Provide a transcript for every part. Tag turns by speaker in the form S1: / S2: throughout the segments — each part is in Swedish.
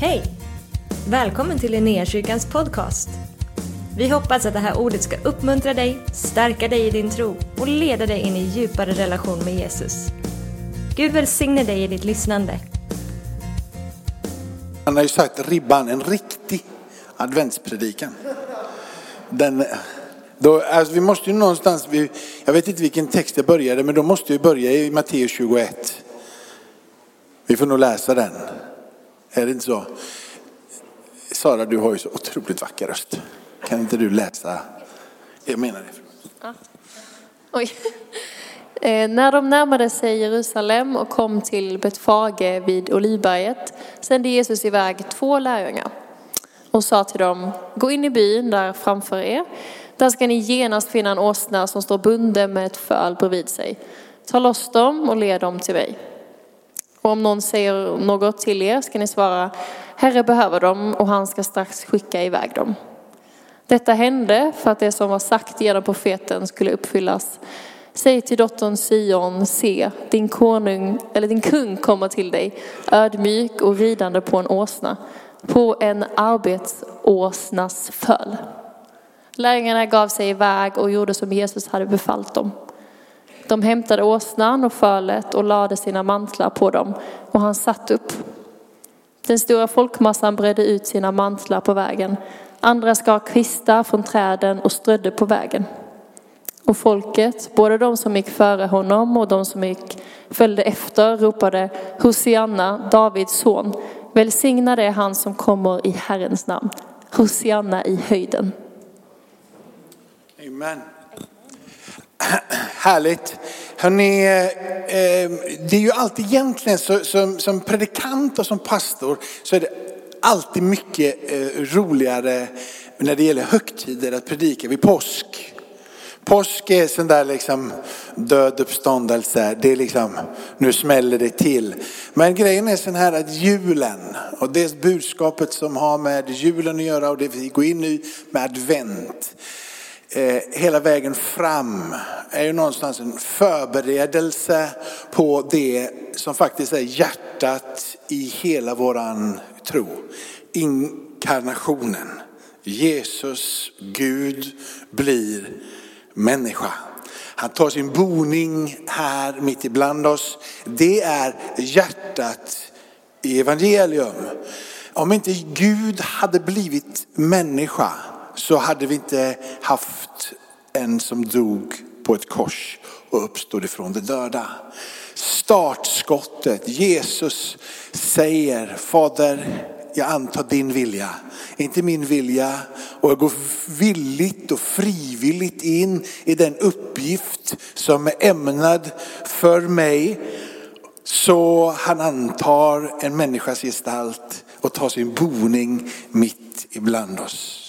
S1: Hej! Välkommen till Linnéakyrkans podcast. Vi hoppas att det här ordet ska uppmuntra dig, stärka dig i din tro och leda dig in i djupare relation med Jesus. Gud välsigne dig i ditt lyssnande.
S2: Han har ju sagt ribban, en riktig adventspredikan. Den, då, alltså vi måste ju någonstans, vi, jag vet inte vilken text det började, men då måste vi börja i Matteus 21. Vi får nog läsa den. Är det inte så? Sara, du har ju så otroligt vacker röst. Kan inte du läsa? Jag menar det.
S3: Oj. Eh, när de närmade sig Jerusalem och kom till Betfage vid Olivberget sände Jesus iväg två lärjungar och sa till dem, gå in i byn där framför er. Där ska ni genast finna en åsna som står bunden med ett föl bredvid sig. Ta loss dem och led dem till mig. Och om någon säger något till er ska ni svara, Herre behöver dem och han ska strax skicka iväg dem. Detta hände för att det som var sagt genom profeten skulle uppfyllas. Säg till dottern Sion, se, din konung, eller din kung kommer till dig, ödmjuk och ridande på en åsna, på en arbetsåsnas föl. Lärjungarna gav sig iväg och gjorde som Jesus hade befallt dem. De hämtade åsnan och fölet och lade sina mantlar på dem och han satt upp. Den stora folkmassan bredde ut sina mantlar på vägen. Andra skar kvistar från träden och strödde på vägen. Och folket, både de som gick före honom och de som gick, följde efter, ropade Hosianna, Davids son. Välsignad är han som kommer i Herrens namn. Hosianna i höjden.
S2: Amen. Härligt. Hörrni, eh, eh, det är ju alltid egentligen så, som, som predikant och som pastor så är det alltid mycket eh, roligare när det gäller högtider att predika vid påsk. Påsk är sån där liksom död uppståndelse, det är liksom, nu smäller det till. Men grejen är sån här att julen och det budskapet som har med julen att göra och det vi går in i med advent eh, hela vägen fram är ju någonstans en förberedelse på det som faktiskt är hjärtat i hela våran tro. Inkarnationen. Jesus, Gud, blir människa. Han tar sin boning här mitt ibland oss. Det är hjärtat i evangelium. Om inte Gud hade blivit människa så hade vi inte haft en som dog på ett kors och uppstod ifrån de döda. Startskottet, Jesus säger, Fader, jag antar din vilja, inte min vilja. Och jag går villigt och frivilligt in i den uppgift som är ämnad för mig. Så han antar en människas gestalt och tar sin boning mitt ibland oss.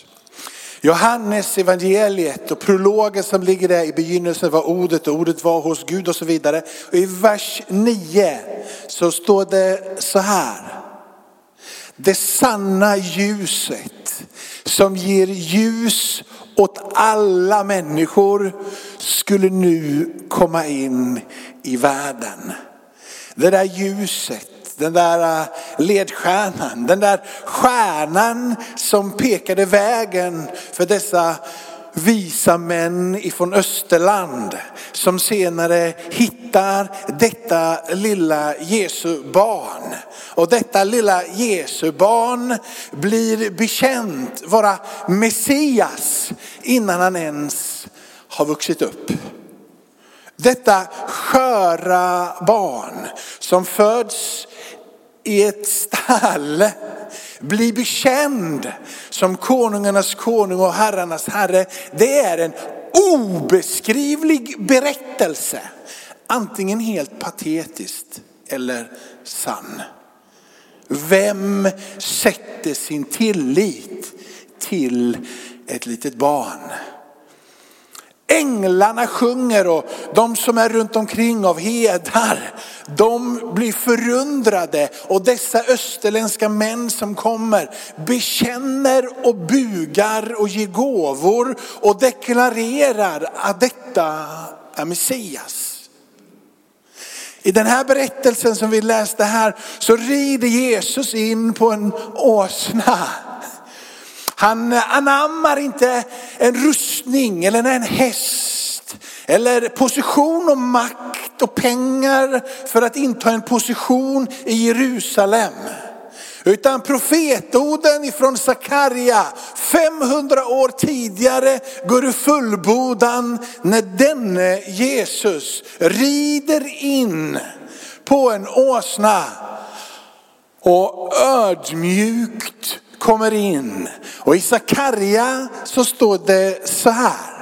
S2: Johannes evangeliet och prologen som ligger där i begynnelsen var ordet och ordet var hos Gud och så vidare. Och i vers 9 så står det så här. Det sanna ljuset som ger ljus åt alla människor skulle nu komma in i världen. Det där ljuset den där äh, ledstjärnan, den där stjärnan som pekade vägen för dessa visa män ifrån Österland som senare hittar detta lilla Jesu barn. Och detta lilla Jesu barn blir bekänt vara Messias innan han ens har vuxit upp. Detta sköra barn som föds i ett stall bli bekänd som konungarnas konung och herrarnas herre. Det är en obeskrivlig berättelse. Antingen helt patetiskt eller sann. Vem sätter sin tillit till ett litet barn? Änglarna sjunger och de som är runt omkring av hedar, de blir förundrade och dessa österländska män som kommer bekänner och bugar och ger gåvor och deklarerar att detta är Messias. I den här berättelsen som vi läste här så rider Jesus in på en åsna. Han anammar inte en rustning eller en häst eller position och makt och pengar för att inta en position i Jerusalem. Utan profetorden ifrån Sakarja 500 år tidigare går i fullbordan när denne Jesus rider in på en åsna och ödmjukt kommer in. Och i Sakarja så står det så här.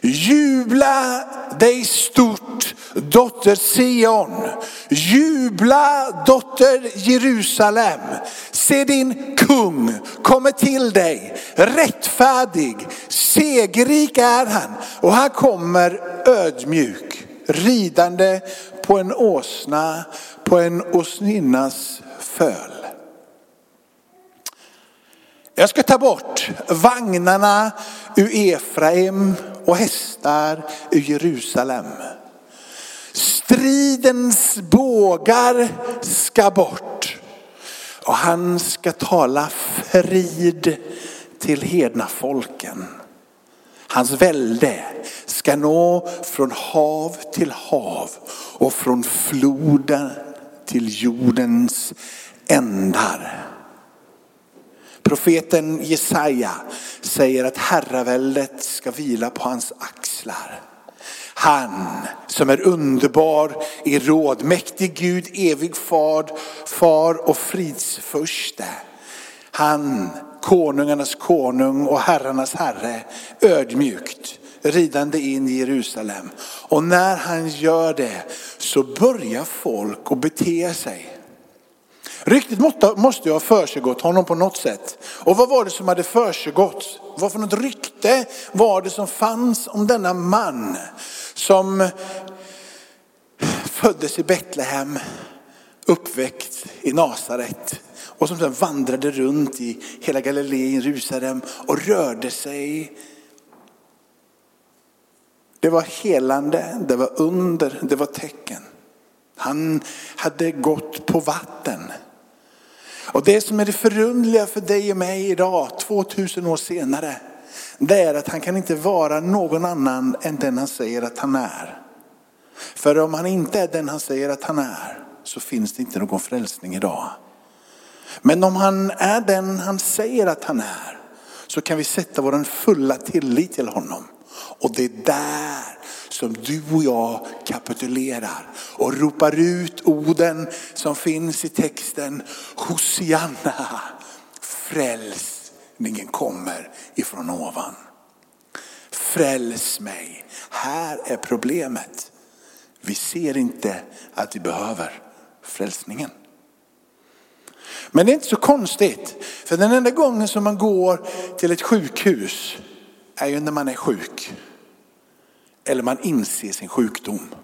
S2: Jubla dig stort dotter Sion. Jubla dotter Jerusalem. Se din kung kommer till dig. Rättfärdig, segerrik är han. Och han kommer ödmjuk, ridande på en åsna, på en åsninnas föl. Jag ska ta bort vagnarna ur Efraim och hästar ur Jerusalem. Stridens bågar ska bort och han ska tala frid till hedna folken. Hans välde ska nå från hav till hav och från floden till jordens ändar. Profeten Jesaja säger att herraväldet ska vila på hans axlar. Han som är underbar i råd, mäktig Gud, evig far, far och fridsförste. Han, konungarnas konung och herrarnas herre, ödmjukt ridande in i Jerusalem. Och när han gör det så börjar folk att bete sig. Ryktet måste ju ha försiggått honom på något sätt. Och vad var det som hade försiggått? Vad för något rykte var det som fanns om denna man som föddes i Betlehem, uppväxt i Nasaret och som sedan vandrade runt i hela Galileen, Jerusalem och rörde sig. Det var helande, det var under, det var tecken. Han hade gått på vatten. Och det som är det förundliga för dig och mig idag, 2000 år senare, det är att han kan inte vara någon annan än den han säger att han är. För om han inte är den han säger att han är, så finns det inte någon frälsning idag. Men om han är den han säger att han är, så kan vi sätta vår fulla tillit till honom. Och det är där som du och jag kapitulerar och ropar ut orden som finns i texten. Hosianna, frälsningen kommer ifrån ovan. Fräls mig. Här är problemet. Vi ser inte att vi behöver frälsningen. Men det är inte så konstigt. För den enda gången som man går till ett sjukhus är ju när man är sjuk eller man inser sin sjukdom.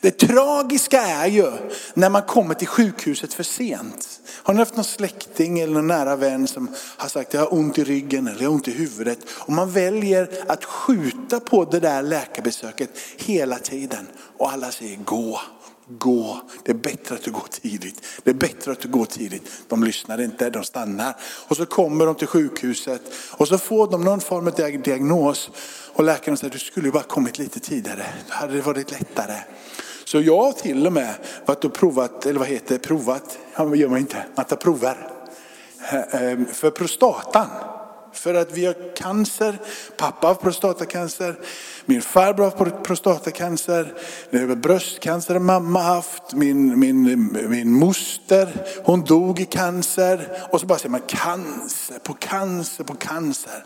S2: Det tragiska är ju när man kommer till sjukhuset för sent. Har ni haft någon släkting eller någon nära vän som har sagt jag har ont i ryggen eller jag har ont i huvudet. Och man väljer att skjuta på det där läkarbesöket hela tiden. Och alla säger gå, gå. Det är bättre att du går tidigt. Det är bättre att du går tidigt. De lyssnar inte, de stannar. Och så kommer de till sjukhuset och så får de någon form av diagnos. Och läkaren säger, du skulle ju bara kommit lite tidigare, då hade det varit lättare. Så jag har till och med varit och provat, eller vad heter det, provat, ja, gör man inte, man tar prover. Eh, eh, för prostatan. För att vi har cancer, pappa har prostatacancer, min farbror har prostatacancer, bröstcancer har mamma haft, min, min, min moster, hon dog i cancer. Och så bara säger man cancer på cancer på cancer.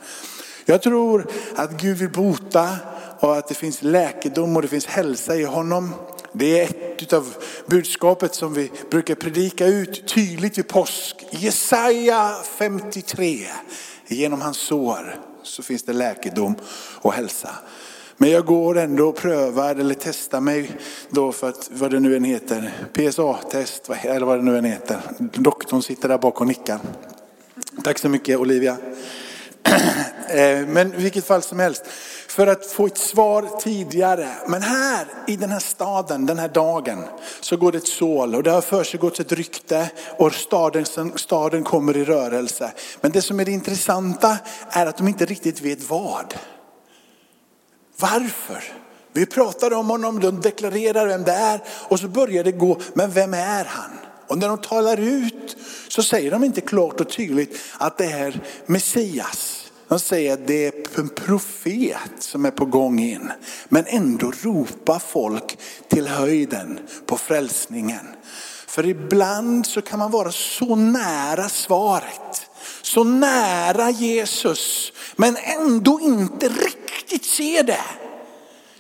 S2: Jag tror att Gud vill bota och att det finns läkedom och det finns hälsa i honom. Det är ett av budskapet som vi brukar predika ut tydligt vid påsk. Jesaja 53. Genom hans sår så finns det läkedom och hälsa. Men jag går ändå och prövar eller testar mig då för att, vad det nu än heter, PSA-test eller vad det nu än heter. Doktorn sitter där bak och nickar. Tack så mycket Olivia. Eh, men i vilket fall som helst. för att få ett svar tidigare. Men här i den här staden, den här dagen, så går det ett sål och det har försiggått ett rykte och staden, staden kommer i rörelse. Men det som är det intressanta är att de inte riktigt vet vad. Varför? Vi pratar om honom, de deklarerar vem det är och så börjar det gå, men vem är han? Och när de talar ut så säger de inte klart och tydligt att det är Messias. De säger att det är en profet som är på gång in. Men ändå ropar folk till höjden på frälsningen. För ibland så kan man vara så nära svaret. Så nära Jesus. Men ändå inte riktigt se det.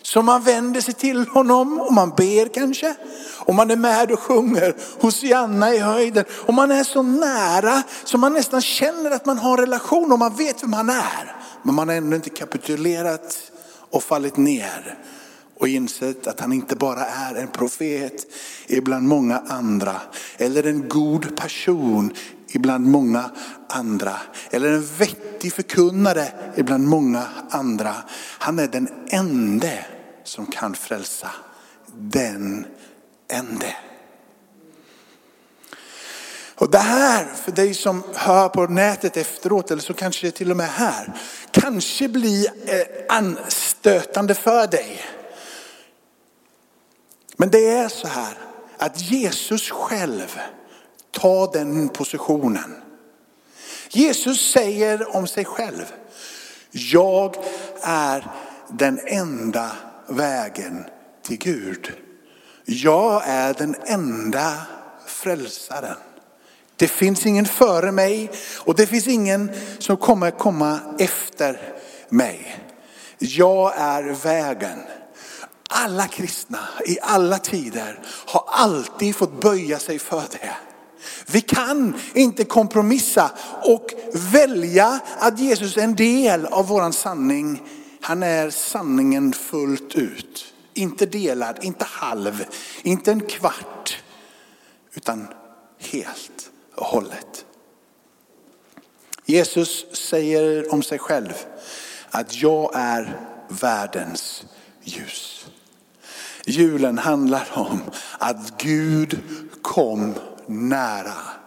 S2: Så man vänder sig till honom och man ber kanske. Och man är med och sjunger Hosianna i höjden. Och man är så nära så man nästan känner att man har en relation och man vet vem han är. Men man har ännu inte kapitulerat och fallit ner och insett att han inte bara är en profet ibland många andra. Eller en god person ibland många andra. Eller en vettig förkunnare ibland många andra. Han är den ende som kan frälsa. Den ende. Och det här, för dig som hör på nätet efteråt, eller så kanske till och med här, kanske blir eh, anstötande för dig. Men det är så här att Jesus själv tar den positionen. Jesus säger om sig själv, jag är den enda vägen till Gud. Jag är den enda frälsaren. Det finns ingen före mig och det finns ingen som kommer komma efter mig. Jag är vägen. Alla kristna i alla tider har alltid fått böja sig för det. Vi kan inte kompromissa och välja att Jesus är en del av våran sanning. Han är sanningen fullt ut. Inte delad, inte halv, inte en kvart, utan helt och hållet. Jesus säger om sig själv att jag är världens ljus. Julen handlar om att Gud kom nära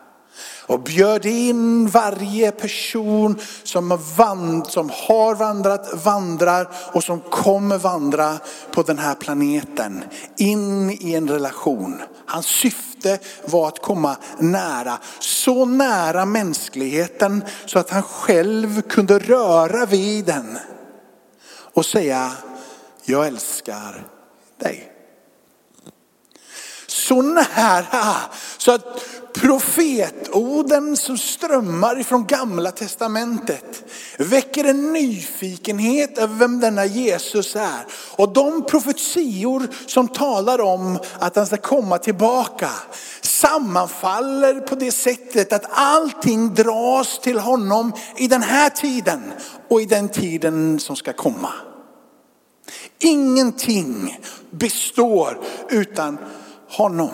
S2: och bjöd in varje person som, vand, som har vandrat, vandrar och som kommer vandra på den här planeten in i en relation. Hans syfte var att komma nära, så nära mänskligheten så att han själv kunde röra vid den och säga, jag älskar dig. Så nära så att profetorden som strömmar ifrån gamla testamentet väcker en nyfikenhet över vem denna Jesus är. Och de profetior som talar om att han ska komma tillbaka sammanfaller på det sättet att allting dras till honom i den här tiden och i den tiden som ska komma. Ingenting består utan honom.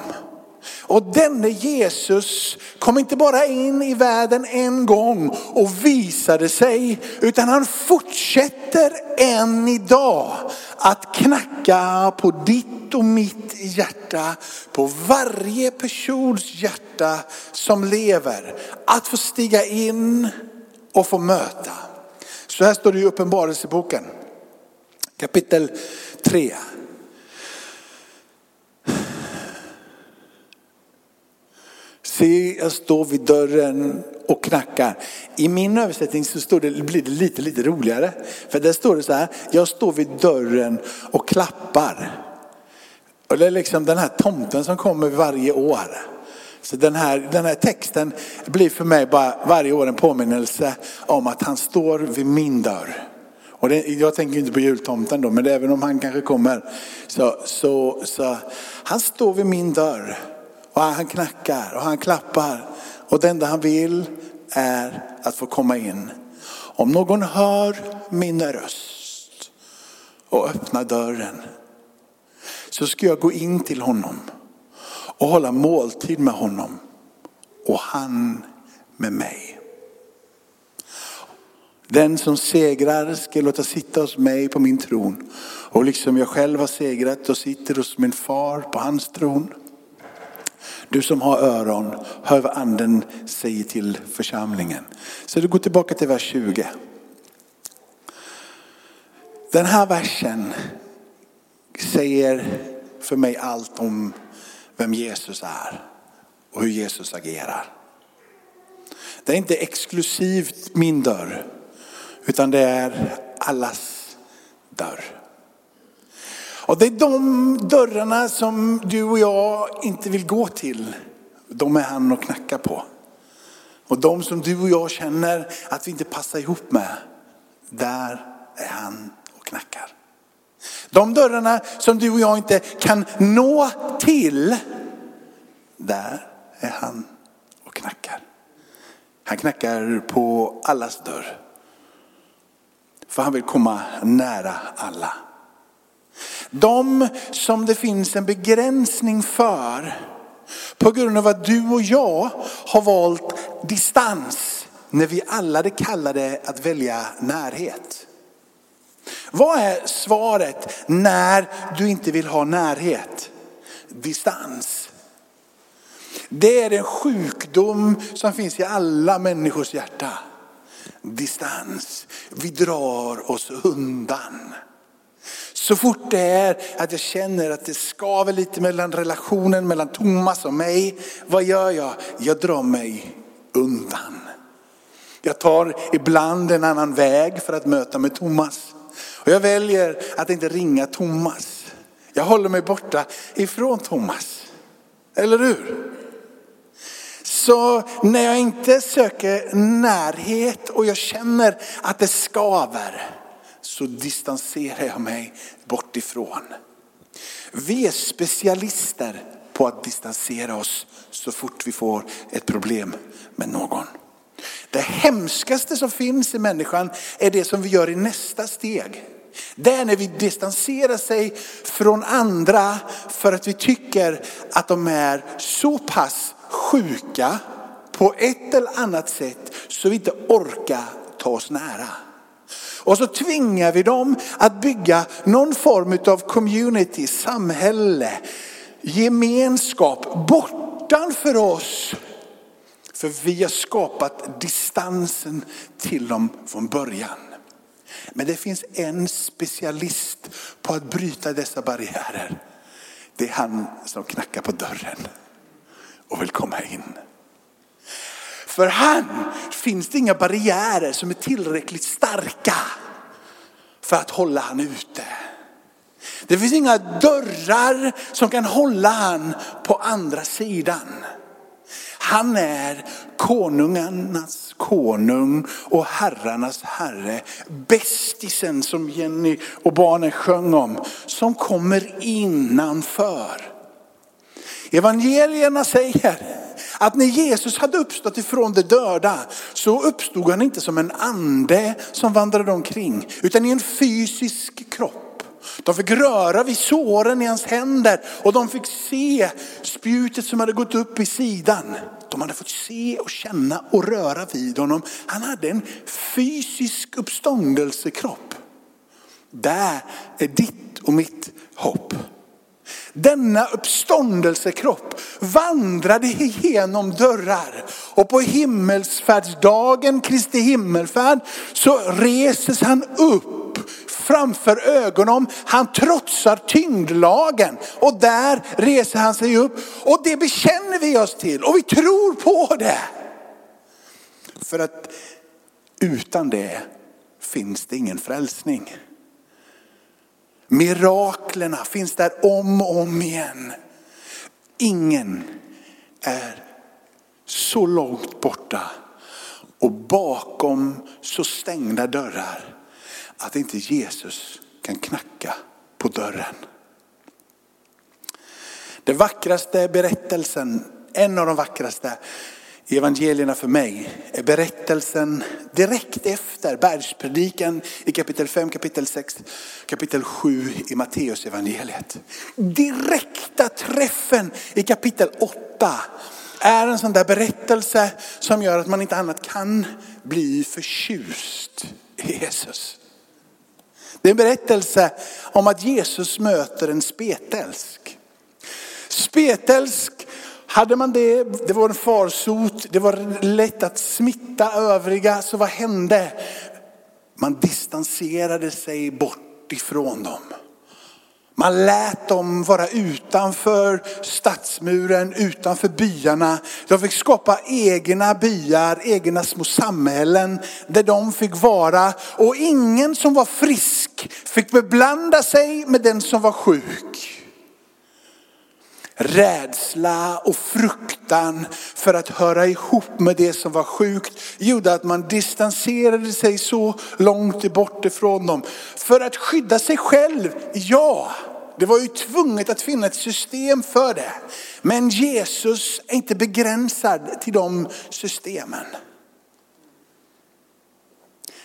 S2: Och denne Jesus kom inte bara in i världen en gång och visade sig, utan han fortsätter än idag att knacka på ditt och mitt hjärta, på varje persons hjärta som lever. Att få stiga in och få möta. Så här står det i Uppenbarelseboken kapitel 3. Se, jag står vid dörren och knackar. I min översättning så står det, blir det lite, lite roligare. För där står det så här, jag står vid dörren och klappar. Och det är liksom den här tomten som kommer varje år. Så den här, den här texten blir för mig bara varje år en påminnelse om att han står vid min dörr. Och det, jag tänker inte på jultomten då, men även om han kanske kommer. Så, så, så han står vid min dörr och han knackar och han klappar. Och det enda han vill är att få komma in. Om någon hör min röst och öppnar dörren så ska jag gå in till honom och hålla måltid med honom och han med mig. Den som segrar ska jag låta sitta hos mig på min tron. Och liksom jag själv har segrat och sitter hos min far på hans tron. Du som har öron, hör vad anden säger till församlingen. Så du går tillbaka till vers 20. Den här versen säger för mig allt om vem Jesus är och hur Jesus agerar. Det är inte exklusivt min dörr, utan det är allas dörr. Och det är de dörrarna som du och jag inte vill gå till. De är han och knackar på. Och de som du och jag känner att vi inte passar ihop med, där är han och knackar. De dörrarna som du och jag inte kan nå till, där är han och knackar. Han knackar på allas dörr. För han vill komma nära alla. De som det finns en begränsning för på grund av att du och jag har valt distans när vi alla är kallade att välja närhet. Vad är svaret när du inte vill ha närhet? Distans. Det är en sjukdom som finns i alla människors hjärta. Distans. Vi drar oss undan. Så fort det är att jag känner att det skaver lite mellan relationen mellan Thomas och mig. Vad gör jag? Jag drar mig undan. Jag tar ibland en annan väg för att möta med Thomas. Och jag väljer att inte ringa Thomas. Jag håller mig borta ifrån Thomas. Eller hur? Så när jag inte söker närhet och jag känner att det skaver så distanserar jag mig bort ifrån. Vi är specialister på att distansera oss så fort vi får ett problem med någon. Det hemskaste som finns i människan är det som vi gör i nästa steg. Det är när vi distanserar sig från andra för att vi tycker att de är så pass sjuka på ett eller annat sätt så vi inte orkar ta oss nära. Och så tvingar vi dem att bygga någon form av community, samhälle, gemenskap bortanför oss. För vi har skapat distansen till dem från början. Men det finns en specialist på att bryta dessa barriärer. Det är han som knackar på dörren och vill komma in. För han finns det inga barriärer som är tillräckligt starka för att hålla han ute. Det finns inga dörrar som kan hålla han på andra sidan. Han är konungarnas konung och herrarnas herre. Bästisen som Jenny och barnen sjöng om. Som kommer innanför. Evangelierna säger att när Jesus hade uppstått ifrån de döda så uppstod han inte som en ande som vandrade omkring utan i en fysisk kropp. De fick röra vid såren i hans händer och de fick se spjutet som hade gått upp i sidan. De hade fått se och känna och röra vid honom. Han hade en fysisk uppståndelsekropp. Där är ditt och mitt hopp. Denna uppståndelsekropp vandrade igenom dörrar och på himmelsfärdsdagen, Kristi himmelfärd, så reses han upp framför ögonen. Han trotsar tyngdlagen och där reser han sig upp och det bekänner vi oss till och vi tror på det. För att utan det finns det ingen frälsning. Miraklerna finns där om och om igen. Ingen är så långt borta och bakom så stängda dörrar att inte Jesus kan knacka på dörren. Den vackraste berättelsen, en av de vackraste i evangelierna för mig är berättelsen direkt efter bergspredikan i kapitel 5, kapitel 6, kapitel 7 i Matteus evangeliet. Direkta träffen i kapitel 8 är en sån där berättelse som gör att man inte annat kan bli förtjust i Jesus. Det är en berättelse om att Jesus möter en spetälsk. Spetälsk, hade man det, det var en farsot, det var lätt att smitta övriga. Så vad hände? Man distanserade sig bort ifrån dem. Man lät dem vara utanför stadsmuren, utanför byarna. De fick skapa egna byar, egna små samhällen där de fick vara. Och ingen som var frisk fick beblanda sig med den som var sjuk. Rädsla och fruktan för att höra ihop med det som var sjukt gjorde att man distanserade sig så långt bort ifrån dem. För att skydda sig själv, ja. Det var ju tvunget att finna ett system för det. Men Jesus är inte begränsad till de systemen.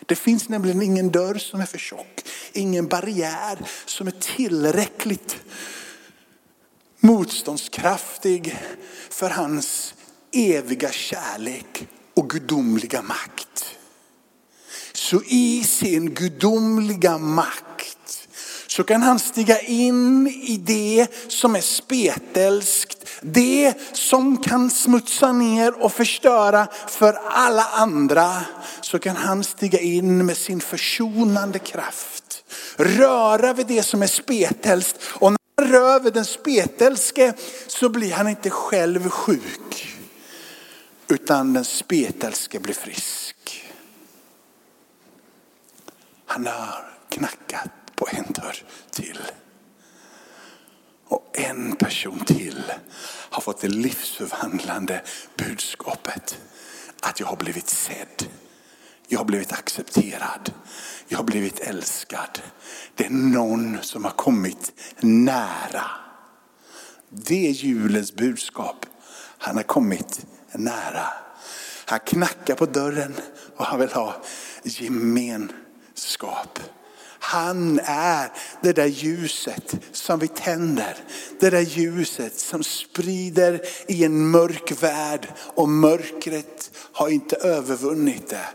S2: Det finns nämligen ingen dörr som är för tjock, ingen barriär som är tillräckligt motståndskraftig för hans eviga kärlek och gudomliga makt. Så i sin gudomliga makt så kan han stiga in i det som är spetälskt, det som kan smutsa ner och förstöra för alla andra. Så kan han stiga in med sin försonande kraft, röra vid det som är spetälskt och röver den spetälske så blir han inte själv sjuk. Utan den spetälske blir frisk. Han har knackat på en dörr till. Och en person till har fått det livsförvandlande budskapet att jag har blivit sedd. Jag har blivit accepterad. Jag har blivit älskad. Det är någon som har kommit nära. Det är julens budskap. Han har kommit nära. Han knackar på dörren och han vill ha gemenskap. Han är det där ljuset som vi tänder. Det där ljuset som sprider i en mörk värld och mörkret har inte övervunnit det.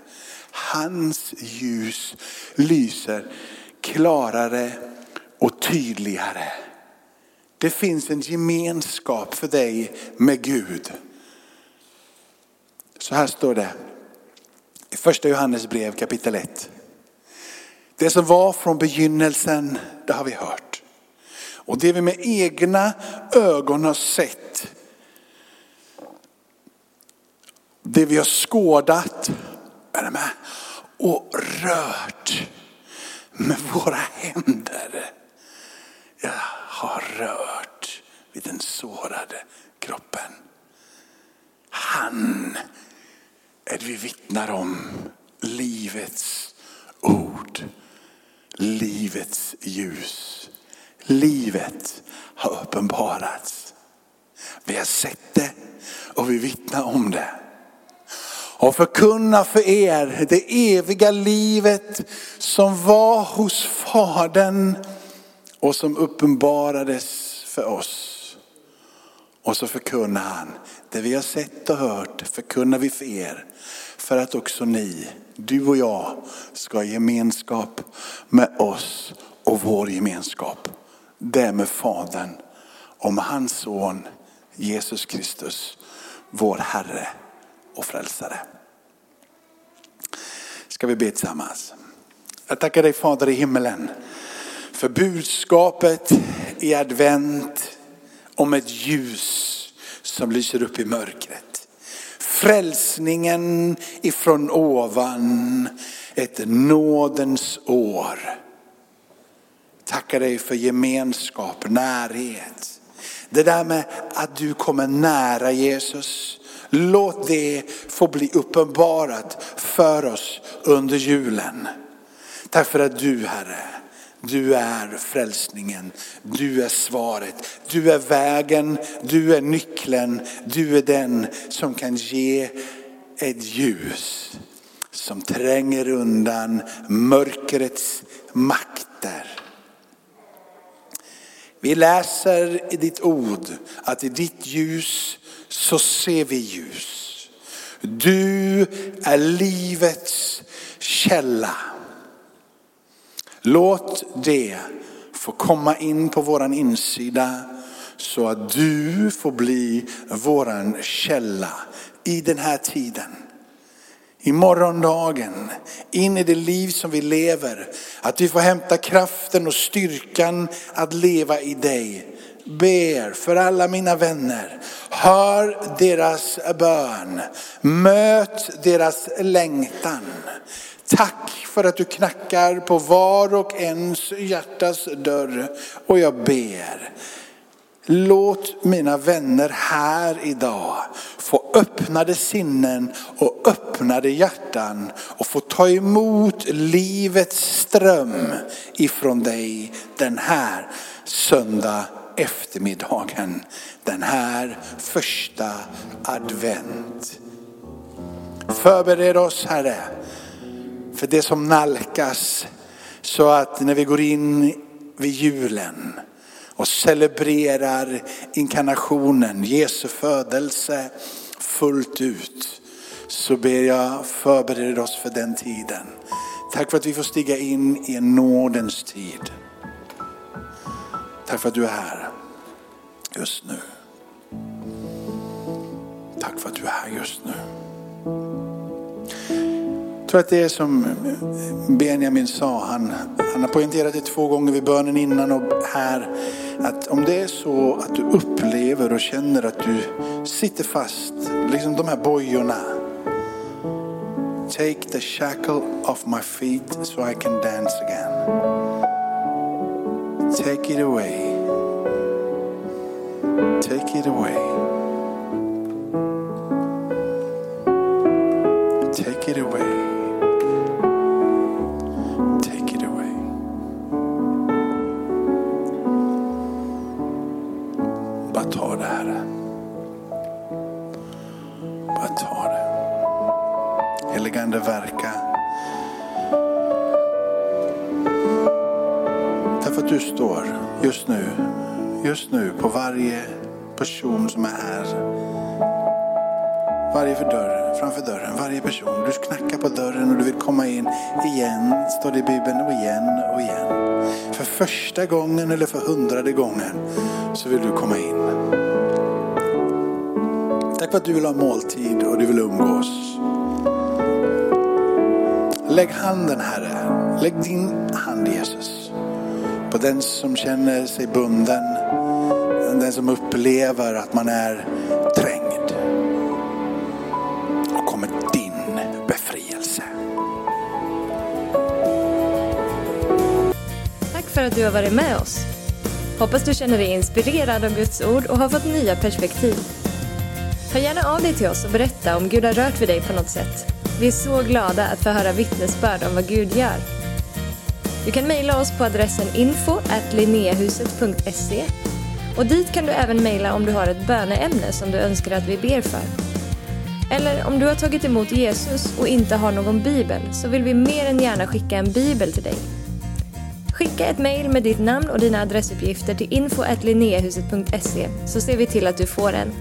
S2: Hans ljus lyser klarare och tydligare. Det finns en gemenskap för dig med Gud. Så här står det i första Johannes brev kapitel 1. Det som var från begynnelsen, det har vi hört. Och det vi med egna ögon har sett, det vi har skådat, är du med? Och rört med våra händer. Jag har rört vid den sårade kroppen. Han är det vi vittnar om, livets ord, livets ljus. Livet har uppenbarats. Vi har sett det och vi vittnar om det och förkunna för er det eviga livet som var hos Fadern och som uppenbarades för oss. Och så förkunnar han, det vi har sett och hört förkunnar vi för er. För att också ni, du och jag, ska ha gemenskap med oss och vår gemenskap. Det är med Fadern och med hans son Jesus Kristus, vår Herre och frälsare. Ska vi be tillsammans. Jag tackar dig Fader i himmelen för budskapet i advent om ett ljus som lyser upp i mörkret. Frälsningen ifrån ovan, ett nådens år. Tackar dig för gemenskap, närhet. Det där med att du kommer nära Jesus. Låt det få bli uppenbarat för oss under julen. Tack för att du Herre, du är frälsningen, du är svaret, du är vägen, du är nyckeln, du är den som kan ge ett ljus som tränger undan mörkrets makter. Vi läser i ditt ord att i ditt ljus så ser vi ljus. Du är livets källa. Låt det få komma in på våran insida så att du får bli våran källa i den här tiden. I morgondagen, in i det liv som vi lever. Att vi får hämta kraften och styrkan att leva i dig. Ber för alla mina vänner. Hör deras bön. Möt deras längtan. Tack för att du knackar på var och ens hjärtas dörr. Och jag ber Låt mina vänner här idag öppnade sinnen och öppnade hjärtan och få ta emot livets ström ifrån dig den här söndag eftermiddagen. Den här första advent. Förbered oss Herre för det som nalkas så att när vi går in vid julen och celebrerar inkarnationen, Jesu födelse fullt ut. Så ber jag förbereda oss för den tiden. Tack för att vi får stiga in i en nådens tid. Tack för att du är här just nu. Tack för att du är här just nu. Jag tror att det är som Benjamin sa, han, han har poängterat det två gånger vid bönen innan och här att om det är så att du upplever och känner att du sitter fast, liksom de här bojorna. Take the shackle off my feet so I can dance again. Take it away. Take it away. Take it away. För att du står just nu, just nu på varje person som är här. Varje för dörr, framför dörren, varje person. Du knackar på dörren och du vill komma in igen, står det i Bibeln, och igen och igen. För första gången eller för hundrade gången så vill du komma in. Tack för att du vill ha måltid och du vill umgås. Lägg handen Herre, lägg din hand Jesus på den som känner sig bunden. Den som upplever att man är trängd. Och kommer din befrielse.
S1: Tack för att du har varit med oss. Hoppas du känner dig inspirerad av Guds ord och har fått nya perspektiv. Hör gärna av dig till oss och berätta om Gud har rört vid dig på något sätt. Vi är så glada att få höra vittnesbörd om vad Gud gör. Du kan mejla oss på adressen info och dit kan du även mejla om du har ett böneämne som du önskar att vi ber för. Eller om du har tagit emot Jesus och inte har någon bibel så vill vi mer än gärna skicka en bibel till dig. Skicka ett mejl med ditt namn och dina adressuppgifter till info så ser vi till att du får en.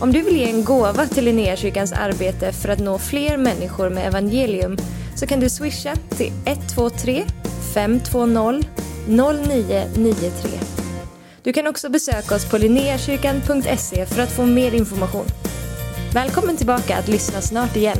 S1: Om du vill ge en gåva till Linnéakyrkans arbete för att nå fler människor med evangelium så kan du swisha till 123 520 0993. Du kan också besöka oss på linneakyrkan.se för att få mer information. Välkommen tillbaka att lyssna snart igen.